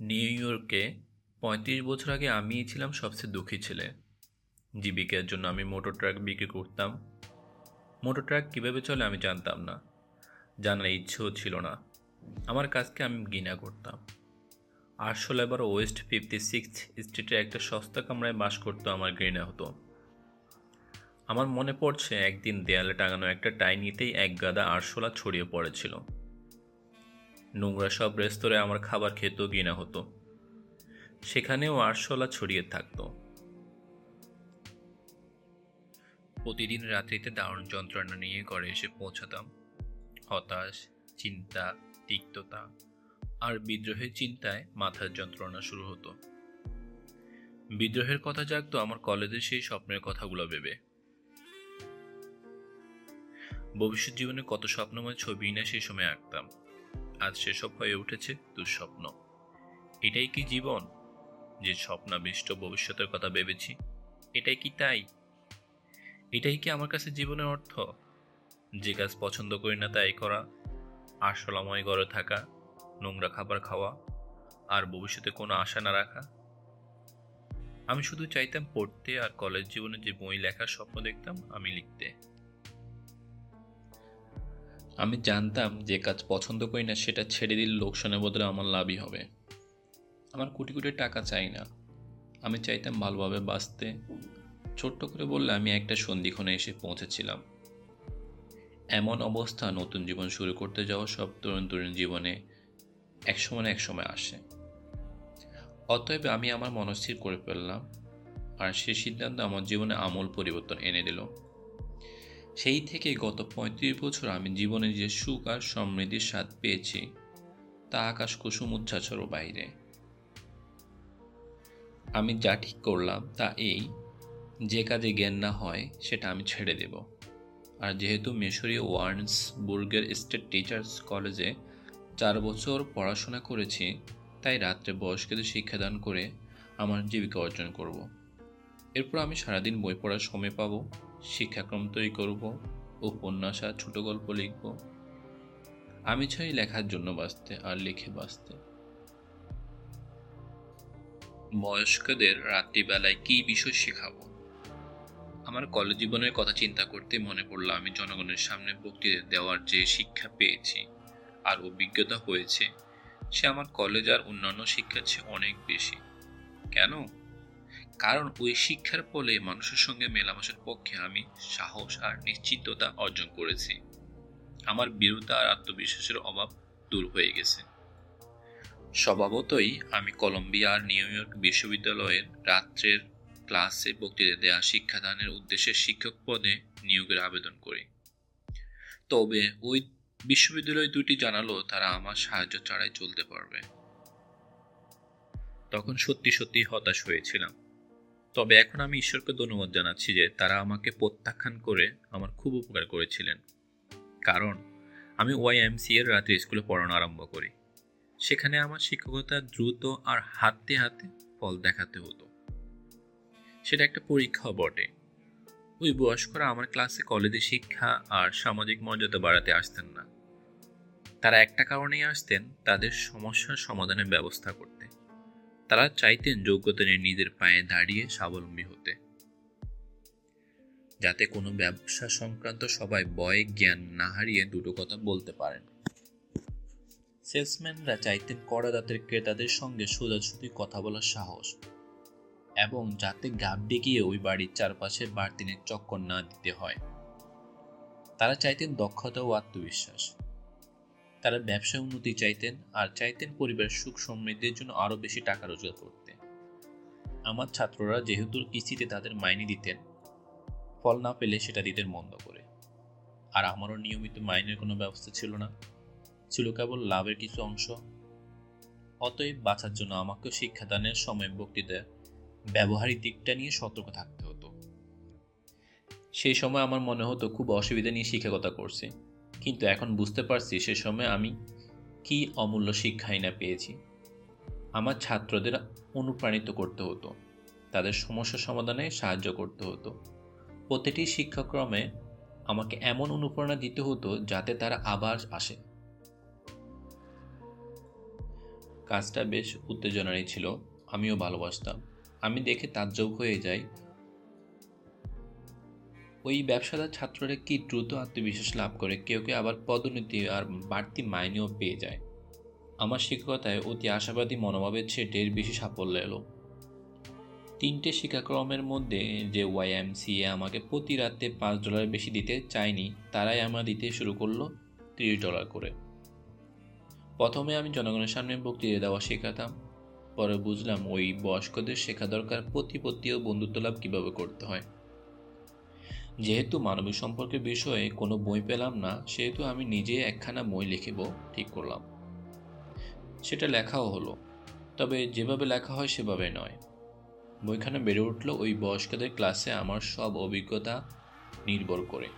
New ইয়র্কে পঁয়ত্রিশ বছর আগে আমি ছিলাম সবচেয়ে দুঃখী ছেলে। জীবিকার জন্য আমি মোটর ট্রাক বিক্রি করতাম। মোটর ট্রাক কীভাবে চলে আমি জানতাম না। জানার ইচ্ছেও ছিল না। আমার কাজকে আমি ঘৃণা করতাম। আসলে এবার ওয়েস্ট ফিফটি সিক্স স্ট্রিটে একটা সস্তা কামরায় বাস করতো আমার ঘৃণা হতো। আমার মনে পড়ছে, একদিন দেয়ালে টাঙানো একটা টাইনিতেই এক গাদা আরশোলা ছড়িয়ে পড়েছিল। নোংরা সব রেস্তোরাঁয় আমার খাবার খেতেও ঘৃণা হতো। সেখানেও আরশোলা ছড়িয়ে থাকতো। প্রতিদিন রাত্রিতে দারুণ যন্ত্রণা নিয়ে ঘরে এসে পৌঁছাতাম। হতাশ, চিন্তা, তিক্ততা আর বিদ্রোহের চিন্তায় মাথার যন্ত্রণা শুরু হতো। বিদ্রোহের কথা জাগতো আমার কলেজের সেই স্বপ্নের কথাগুলো ভেবে। ভবিষ্যৎ জীবনে কত স্বপ্নময় ছবি না সেই সময় আঁকতাম। আজ সেসব হয়ে উঠেছে দুঃস্বপ্ন। এটাই কি জীবন? যে স্বপ্নাবিষ্ট ভবিষ্যতের কথা ভেবেছি, এটাই কি তাই? এটাই কি আমার কাছে জীবনের অর্থ? যে কাজ পছন্দ করি না তাই করা, আরশোলাময় ঘরে থাকা, নোংরা খাবার খাওয়া, আর ভবিষ্যতে কোনো আশা না রাখা। আমি শুধু চাইতাম পড়তে আর কলেজ জীবনে যে বই লেখার স্বপ্ন দেখতাম, আমি লিখতে। আমি জানতাম যে কাজ পছন্দ করি না, সেটা ছেড়ে দিলে লোকসানের বদলে আমার লাভই হবে। আমার কোটি কোটি টাকা চাই না। আমি চাইতাম ভালোভাবে বাঁচতে। ছোট্ট করে বললে আমি একটা সন্ধিক্ষণে এসে পৌঁছেছিলাম। এমন অবস্থা নতুন জীবন শুরু করতে যাওয়া সব তরুণ তরুণ জীবনে এক সময় এক সময় আসে। অতএব আমি আমার মনস্থির করে ফেললাম, আর সে সিদ্ধান্ত আমার জীবনে আমূল পরিবর্তন এনে দিল। সেই থেকে গত পঁয়ত্রিশ বছর আমি জীবনে যে সুখ আর সমৃদ্ধির স্বাদ পেয়েছি, তা আকাশ কুসুম উচ্ছ্বাসেরও বাইরে আমি যা ঠিক করলাম তা এই, যে কাজে জ্ঞান না হয় সেটা আমি ছেড়ে দেব আর যেহেতু মিশরীয় ওয়ার্নসবুর্গের স্টেট টিচার্স কলেজে চার বছর পড়াশোনা করেছি, তাই রাত্রে বয়স্কদের শিক্ষাদান করে আমার জীবিকা অর্জন করব। এরপর আমি সারাদিন বই পড়ার সময় পাবো, শিক্ষাক্রম তৈরি করব উপন্যাস আর ছোট গল্প লিখব। আমি চাই লেখার জন্য বাঁচতে আর লিখে বাঁচতে। বয়স্কদের রাত্রিবেলায় কী বিষয় শেখাবো? আমার কলেজ জীবনের কথা চিন্তা করতে মনে পড়ল আমি জনগণের সামনে বক্তৃতা দেওয়ার যে শিক্ষা পেয়েছি আর অভিজ্ঞতা হয়েছে, সে আমার কলেজ আর অন্যান্য শিক্ষার চেয়ে অনেক বেশি। কেন? কারণ ওই শিক্ষার ফলে মানুষের সঙ্গে মেলামেশার পক্ষে আমি সাহস আর নিশ্চিততা অর্জন করেছি। আমার বীরতা আর আত্মবিশ্বাসের অভাব দূর হয়ে গেছে। স্বভাবতই আমি কলম্বিয়া নিউ ইয়র্ক বিশ্ববিদ্যালয়ের রাত্রের ক্লাসে বক্তৃতা দেওয়া শিক্ষাদানের উদ্দেশ্যে শিক্ষক পদে নিয়োগের আবেদন করি। তবে ওই বিশ্ববিদ্যালয় দুটি জানালো তারা আমার সাহায্য ছাড়াই চলতে পারবে। তখন সত্যি সত্যি হতাশ হয়েছিলাম। তবে এখন আমি ঈশ্বরকে ধন্যবাদ জানাচ্ছি যে তারা আমাকে প্রত্যাখ্যান করে আমার খুব উপকার করেছিলেন। কারণ, আমি ওয়াইএমসি এর রাতে স্কুলে পড়ানো আরম্ভ করি। সেখানে আমার শিক্ষকতা দ্রুত আর হাতে হাতে ফল দেখাতে হতো। সেটা একটা পরীক্ষাও বটে। ওই বয়স্করা আমার ক্লাসে কলেজে শিক্ষা আর সামাজিক মর্যাদা বাড়াতে আসতেন না। তারা একটা কারণেই আসতেন, তাদের সমস্যার সমাধানের ব্যবস্থা করতে। তারা চাইতেন যোগ্যতা নিয়ে নিজের পায়ে দাঁড়িয়ে স্বাবলম্বী হতে। যাতে কোনো ব্যবসা সংক্রান্ত সবাই বয় জ্ঞান না হারিয়ে দুটো কথা বলতে পারেন। সেলসম্যানরা চাইতেন করদাতের ক্রেতাদের সঙ্গে সোজাসুজি কথা বলার সাহস এবং যাতে গাব ডেকিয়ে ওই বাড়ির চারপাশে বাড়তিনের চক্কর না দিতে হয়। তারা চাইতেন দক্ষতা ও আত্মবিশ্বাস। তারা ব্যবসায় উন্নতি চাইতেন আর চাইতেন পরিবারের সুখ সমৃদ্ধির জন্য আরও বেশি টাকা রোজগার করতে। আমার ছাত্ররা যেহেতু কিস্তিতে তাদের মাইনে দিতেন, ফল না পেলে সেটা দিতেন বন্ধ করে। আর আমারও নিয়মিত মাইনের কোনো ব্যবস্থা ছিল না। ছিল কেবল লাভের কিছু অংশ। অতএব বাঁচার জন্য আমাকেও শিক্ষাদানের সময় বক্তৃতা, ব্যবহারিক দিকটা নিয়ে সতর্ক থাকতে হতো। সেই সময় আমার মনে হতো খুব অসুবিধা নিয়ে শিক্ষকতা করছি। কিন্তু এখন বুঝতে পারছি সে সময় আমি কি অমূল্য শিক্ষাই না পেয়েছি। আমার ছাত্রদের অনুপ্রাণিত করতে হতো। তাদের সমস্যা সমাধানে সাহায্য করতে হতো। প্রতিটি শিক্ষাক্রমে আমাকে এমন অনুপ্রেরণা দিতে হতো যাতে তারা আবার আসে। কাজটা বেশ উত্তেজনারই ছিল। আমিও ভালোবাসতাম। আমি দেখে তাজ্জব হয়ে যাই। ওই ব্যবসাদার ছাত্ররা কি দ্রুত আত্মবিশ্বাস লাভ করে? কেউ কেউ আবার পদোন্নতি আর বাড়তি মাইনেও পেয়ে যায়। আমার শিক্ষকতায় অতি আশাবাদী মনোভাবের চেয়ে ঢের বেশি সাফল্য এলো। তিনটে শিক্ষাক্রমের মধ্যে যে ওয়াইএমসিএ আমাকে প্রতি রাতে পাঁচ ডলার বেশি দিতে চায়নি, তারাই আমার দিতে শুরু করল তিরিশ ডলার করে। প্রথমে আমি জনগণের সামনে বক্তৃতা দেওয়া শেখাতাম, পরে বুঝলাম ওই বয়স্কদের শেখা দরকার প্রতিপত্তি ও বন্ধুত্ব লাভ কীভাবে করতে হয়। যেহেতু মানবিক সম্পর্কের বিষয়ে কোনো বই পেলাম না, সেহেতু আমি নিজে একখানা বই লিখিব, ঠিক করলাম। সেটা লেখাও হলো। তবে যেভাবে লেখা হয় সেভাবে নয়। বইখানে বেড়ে উঠল ওই বয়স্কদের ক্লাসে আমার সব অভিজ্ঞতা নির্ভর করে।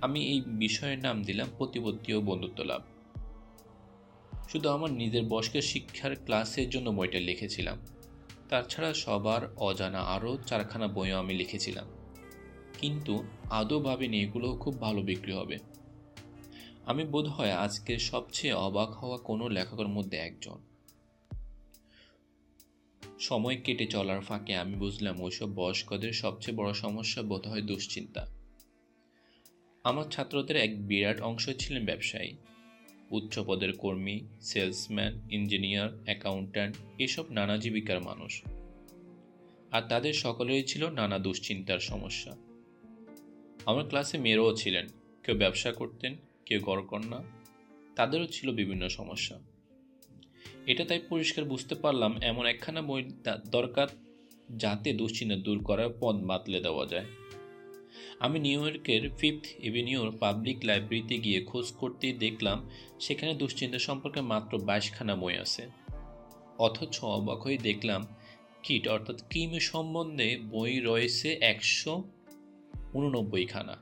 আমি এই বিষয়ের নাম দিলাম প্রতিপত্তি ও বন্ধুত্ব লাভ। শুধু আমার নিজের বয়স্কের শিক্ষার ক্লাসের জন্য বইটা লিখেছিলাম। তাছাড়া সবার অজানা আরও চারখানা বইও আমি লিখেছিলাম। কিন্তু আদৌ ভাবিনি এগুলো খুব ভালো বিক্রি হবে। আমি বোধ হয় আজকের সবচেয়ে অবাক হওয়া কোনো লেখকের মধ্যে একজন। সময় কেটে চলার ফাঁকে আমি বুঝলাম ওইসব বয়স্কদের সবচেয়ে বড় সমস্যা বোধ হয় দুশ্চিন্তা। আমার ছাত্রদের এক বিরাট অংশ ছিলেন ব্যবসায়ী। উচ্চ পদের কর্মী, সেলসম্যান, ইঞ্জিনিয়ার, অ্যাকাউন্ট্যান্ট এসব নানা জীবিকার মানুষ। আর তাদের সকলেই ছিল নানা দুশ্চিন্তার সমস্যা। আমার ক্লাসে মেয়েরাও ছিলেন। কেউ ব্যবসা করতেন, কেউ গড়কন্যা তাদেরও ছিল বিভিন্ন সমস্যা। এটা তাই পরিষ্কার বুঝতে পারলাম, এমন একখানা বই দরকার যাতে দুশ্চিন্তা দূর করার পথ বাতলে দেওয়া যায়। আমি নিউ ইয়র্কের ফিফথ এভিনিউর পাবলিক লাইব্রেরিতে গিয়ে খোঁজ করতেই দেখলাম, সেখানে দুশ্চিন্তা সম্পর্কে মাত্র বাইশখানা বই আছে। অথচ অবাক হয়ে দেখলাম, কিট অর্থাৎ ক্রিম সম্বন্ধে বই রয়েছে একশো উননব্বইখানা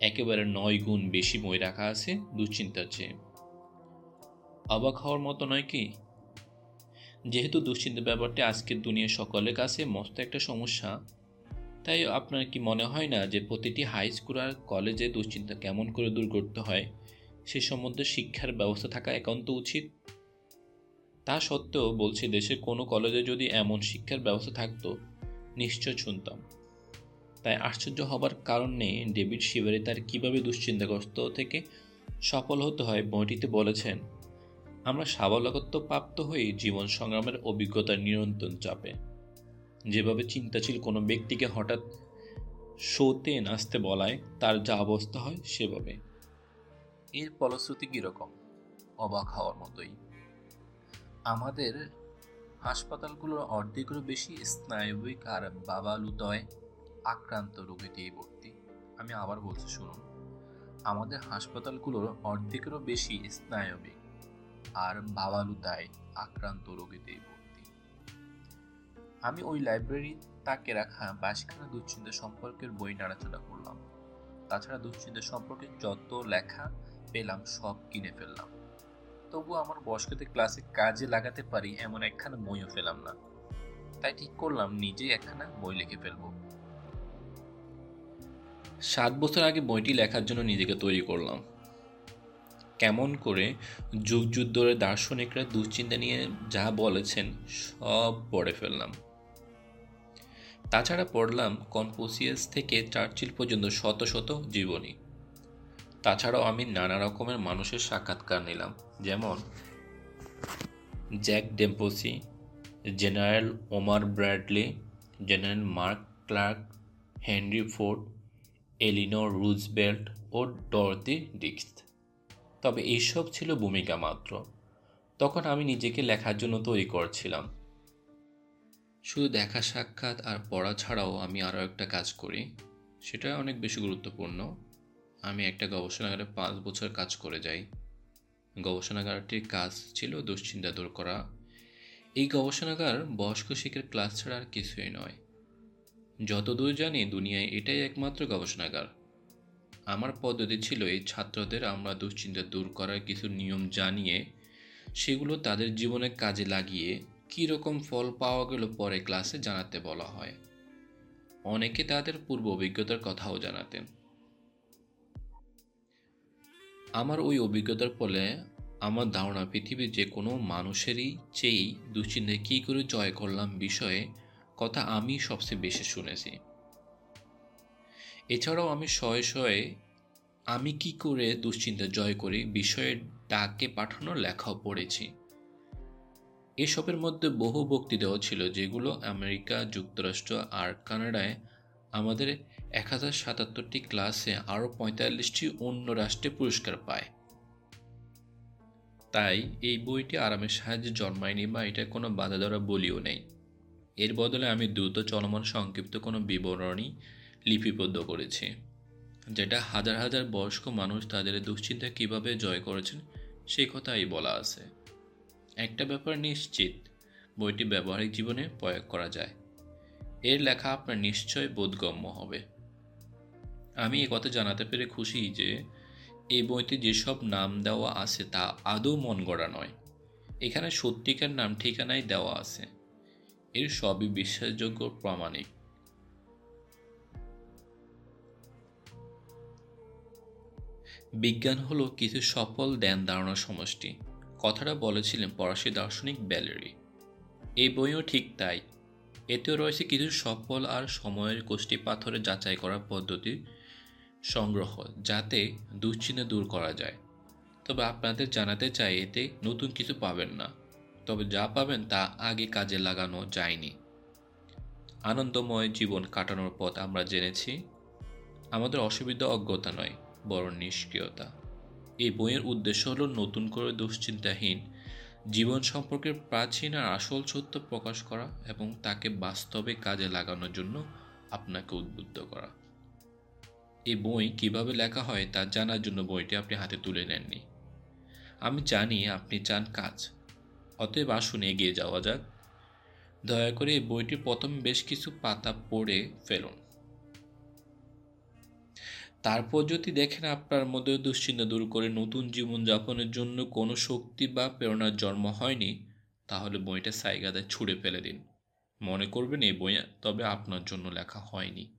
একেবারে নয় গুণ বেশি বই রাখা আছে দুশ্চিন্তার চেয়ে। অবাক হওয়ার মতো নয় কি? যেহেতু দুশ্চিন্তা ব্যাপারটি আজকের দুনিয়া সকলের কাছে মস্ত একটা সমস্যা, তাই আপনার কি মনে হয় না যে প্রতিটি হাই স্কুল আর কলেজে দুশ্চিন্তা কেমন করে দূর করতে হয়? সে সম্বন্ধে শিক্ষার ব্যবস্থা থাকা একান্ত উচিত। তা সত্ত্বেও বলছি, দেশের কোনো কলেজে যদি এমন শিক্ষার ব্যবস্থা থাকতো, নিশ্চয় শুনতাম। তাই আশ্চর্য হবার কারণ ডেভিড শিবারে তার কীভাবে দুশ্চিন্তাগ্রস্ত থেকে সফল হতে হয় বইটিতে বলেছেন, আমরা সাবলকত্ব প্রাপ্ত হই জীবন সংগ্রামের অভিজ্ঞতার নিয়ন্ত্রণ চাপে। যেভাবে চিন্তাশীল কোনো ব্যক্তিকে হঠাৎ শোতে নাচতে বলায়, তার যা অবস্থা হয় সেভাবে। এর ফলশ্রুতি কীরকম অবাক হওয়ার মতোই। আমাদের হাসপাতালগুলোর অর্ধেকেরও বেশি স্নায়বিক আর বাবালুতয় আক্রান্ত রোগী দিয়ে ভর্তি। আমি আবার বলছি, শুনুন। আমাদের হাসপাতালগুলোর অর্ধেকেরও বেশি স্নায়বিক আর বাবালুতায় আক্রান্ত রোগীতেই ভর্তি। আমি ওই লাইব্রেরি তাকে রাখা বাইশখানা দুশ্চিন্তা সম্পর্কের বই নাড়াচাড়া করলাম। তাছাড়া দুশ্চিন্তা সম্পর্কে যত লেখা পেলাম, সব কিনে ফেললাম। তবু আমার বয়স্কদের ক্লাসে কাজে লাগাতে পারি এমন একখানা বইও ফেলাম না। তাই ঠিক করলাম, নিজেই একখানা বই লিখে ফেলব। সাত বছর আগে বইটি লেখার জন্য নিজেকে তৈরি করলাম। কেমন করে যুগ যুগ ধরে দার্শনিকরা দুশ্চিন্তা নিয়ে যা বলেছেন, সব পড়ে ফেললাম। তাছাড়া পড়লাম কনফুসিয়াস থেকে চার্চিল পর্যন্ত শত শত জীবনী। তাছাড়াও আমি নানা রকমের মানুষের সাক্ষাৎকার নিলাম, যেমন Jack Dempsey, General Omar Bradley, General Mark Clark, Henry Ford Eleanor Roosevelt ও ডরদি ডিক্স। তবে এইসব ছিল ভূমিকা মাত্র। তখন আমি নিজেকে লেখার জন্য তৈরি করছিলাম। শুধু দেখা সাক্ষাৎ আর পড়া ছাড়াও আমি আরও একটা কাজ করি। সেটা অনেক বেশি গুরুত্বপূর্ণ। আমি একটা গবেষণাগারে পাঁচ বছর কাজ করে যাই। গবেষণাগারটির কাজ ছিল দুশ্চিন্তা দূর করা। এই গবেষণাগার বয়স্ক শিখের ক্লাস ছাড়া আর কিছুই নয়। যতদূর জানি দুনিয়ায় এটাই একমাত্র গবেষণাগার। আমার পদ্ধতি ছিল এই ছাত্রদের আমরা দুশ্চিন্তা দূর করার কিছু নিয়ম জানিয়ে সেগুলো তাদের জীবনে কাজে লাগিয়ে কী রকম ফল পাওয়া গেল পরে ক্লাসে জানাতে বলা হয়। অনেকে তাদের পূর্ব অভিজ্ঞতার কথাও জানাতেন। আমার ওই অভিজ্ঞতার ফলে আমার ধারণা পৃথিবীর যে কোনো মানুষেরই চেয়েই দুশ্চিন্তায় কী করে জয় করলাম বিষয়ে কথা আমি সবচেয়ে বেশি শুনেছি। এছাড়াও আমি শয়ে শয়ে আমি কি করে দুশ্চিন্তা জয় করি বিষয়ে ডাকে পাঠানো লেখাও পড়েছি। এসবের মধ্যে বহু বক্তৃতাও ছিল যেগুলো আমেরিকা, যুক্তরাষ্ট্র আর কানাডায় আমাদের এক হাজার সাতাত্তরটি ক্লাসে আরও পঁয়তাল্লিশটি অন্য রাষ্ট্রে পুরস্কার পায়। তাই এই বইটি আরামের সাহায্যে জন্মায়নি বা এটা কোনো বাধা ধরা বলিও নেই। এর বদলে আমি দ্রুত চলমান সংক্ষিপ্ত কোনো বিবরণী লিপিবদ্ধ করেছি, যেটা হাজার হাজার বয়স্ক মানুষ তাদের দুশ্চিন্তা কীভাবে জয় করেছেন সেই কথাই বলা আছে। একটা ব্যাপার নিশ্চিত, বইটি ব্যবহারিক জীবনে প্রয়োগ করা যায়। এর লেখা আপনার নিশ্চয় বোধগম্য হবে। আমি এ কথা জানাতে পেরে খুশি যে, এই বইতে যেসব নাম দেওয়া আছে তা আদৌ মন গড়া নয়। এখানে সত্যিকার নাম ঠিকানাই দেওয়া আছে। এর সবই বিশ্বাসযোগ্য প্রামাণিক। বিজ্ঞান হলো কিছু সফল ধ্যান ধারণার সমষ্টি। কথাটা বলেছিলেন ফরাসি দার্শনিক ব্যালেরি। এই বইও ঠিক তাই। এতেও রয়েছে কিছু সফল আর সময়ের কোষ্ঠী পাথরে যাচাই করার পদ্ধতি সংগ্রহ, যাতে দুশ্চিন্তা দূর করা যায়। তবে আপনাদের জানাতে চাই, এতে নতুন কিছু পাবেন না। তবে যা পাবেন তা আগে কাজে লাগানো যায়নি। আনন্দময় জীবন কাটানোর পথ আমরা জেনেছি। আমাদের অসুবিধা অজ্ঞতা নয় বড় নিষ্ক্রিয়তা। এই বইয়ের উদ্দেশ্য হল নতুন করে দুশ্চিন্তাহীন, জীবন সম্পর্কের প্রাচীন আর আসল সত্য প্রকাশ করা এবং তাকে বাস্তবে কাজে লাগানোর জন্য আপনাকে উদ্বুদ্ধ করা। এই বই কীভাবে লেখা হয় তা জানার জন্য বইটি আপনি হাতে তুলে নেননি। আমি জানি আপনি চান কাজ অতএব আসুন, এগিয়ে যাওয়া যাক। দয়া করে এই বইটির প্রথম বেশ কিছু পাতা পড়ে ফেলুন। তারপর যদি দেখেন আপনার মধ্যে দুশ্চিন্তা দূর করে নতুন জীবনযাপনের জন্য কোনো শক্তি বা প্রেরণার জন্ম হয়নি, তাহলে বইটা সাইগাদায় ছুঁড়ে ফেলে দিন। মনে করবেন এই বই তবে আপনার জন্য লেখা হয়নি।